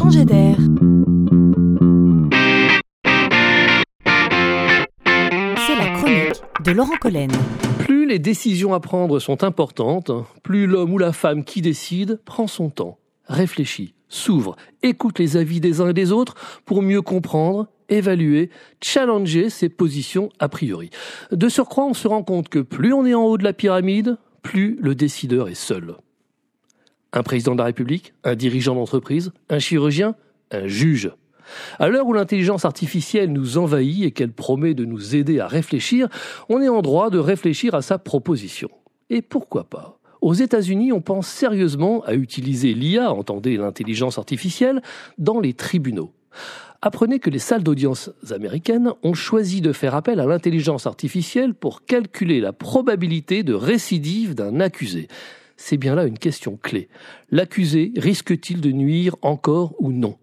changer d'air. C'est la chronique de Laurent Collen. Plus les décisions à prendre sont importantes, plus l'homme ou la femme qui décide prend son temps, réfléchit, s'ouvre, écoute les avis des uns et des autres pour mieux comprendre, évaluer, challenger ses positions a priori. De surcroît, on se rend compte que plus on est en haut de la pyramide, plus le décideur est seul. Un président de la République, un dirigeant d'entreprise, un chirurgien, un juge. À l'heure où l'intelligence artificielle nous envahit et qu'elle promet de nous aider à réfléchir, on est en droit de réfléchir à sa proposition. Et pourquoi pas? Aux États-Unis, on pense sérieusement à utiliser l'IA, entendez l'intelligence artificielle, dans les tribunaux. Apprenez que les salles d'audience américaines ont choisi de faire appel à l'intelligence artificielle pour calculer la probabilité de récidive d'un accusé. C'est bien là une question clé. L'accusé risque-t-il de nuire encore ou non?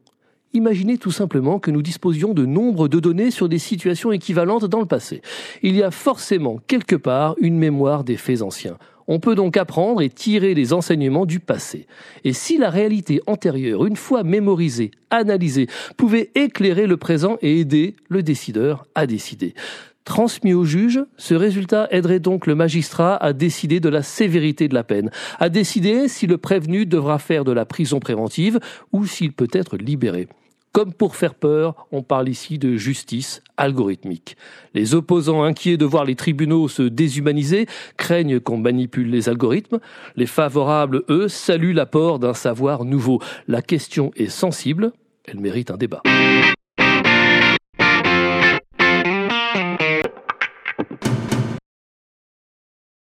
Imaginez tout simplement que nous disposions de nombre de données sur des situations équivalentes dans le passé. Il y a forcément quelque part une mémoire des faits anciens. On peut donc apprendre et tirer les enseignements du passé. Et si la réalité antérieure, une fois mémorisée, analysée, pouvait éclairer le présent et aider le décideur à décider? Transmis au juge, ce résultat aiderait donc le magistrat à décider de la sévérité de la peine, à décider si le prévenu devra faire de la prison préventive ou s'il peut être libéré. Comme pour faire peur, on parle ici de justice algorithmique. Les opposants inquiets de voir les tribunaux se déshumaniser craignent qu'on manipule les algorithmes. Les favorables, eux, saluent l'apport d'un savoir nouveau. La question est sensible, elle mérite un débat.